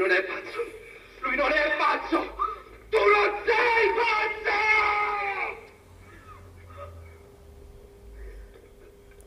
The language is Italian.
non è pazzo! Lui non è pazzo!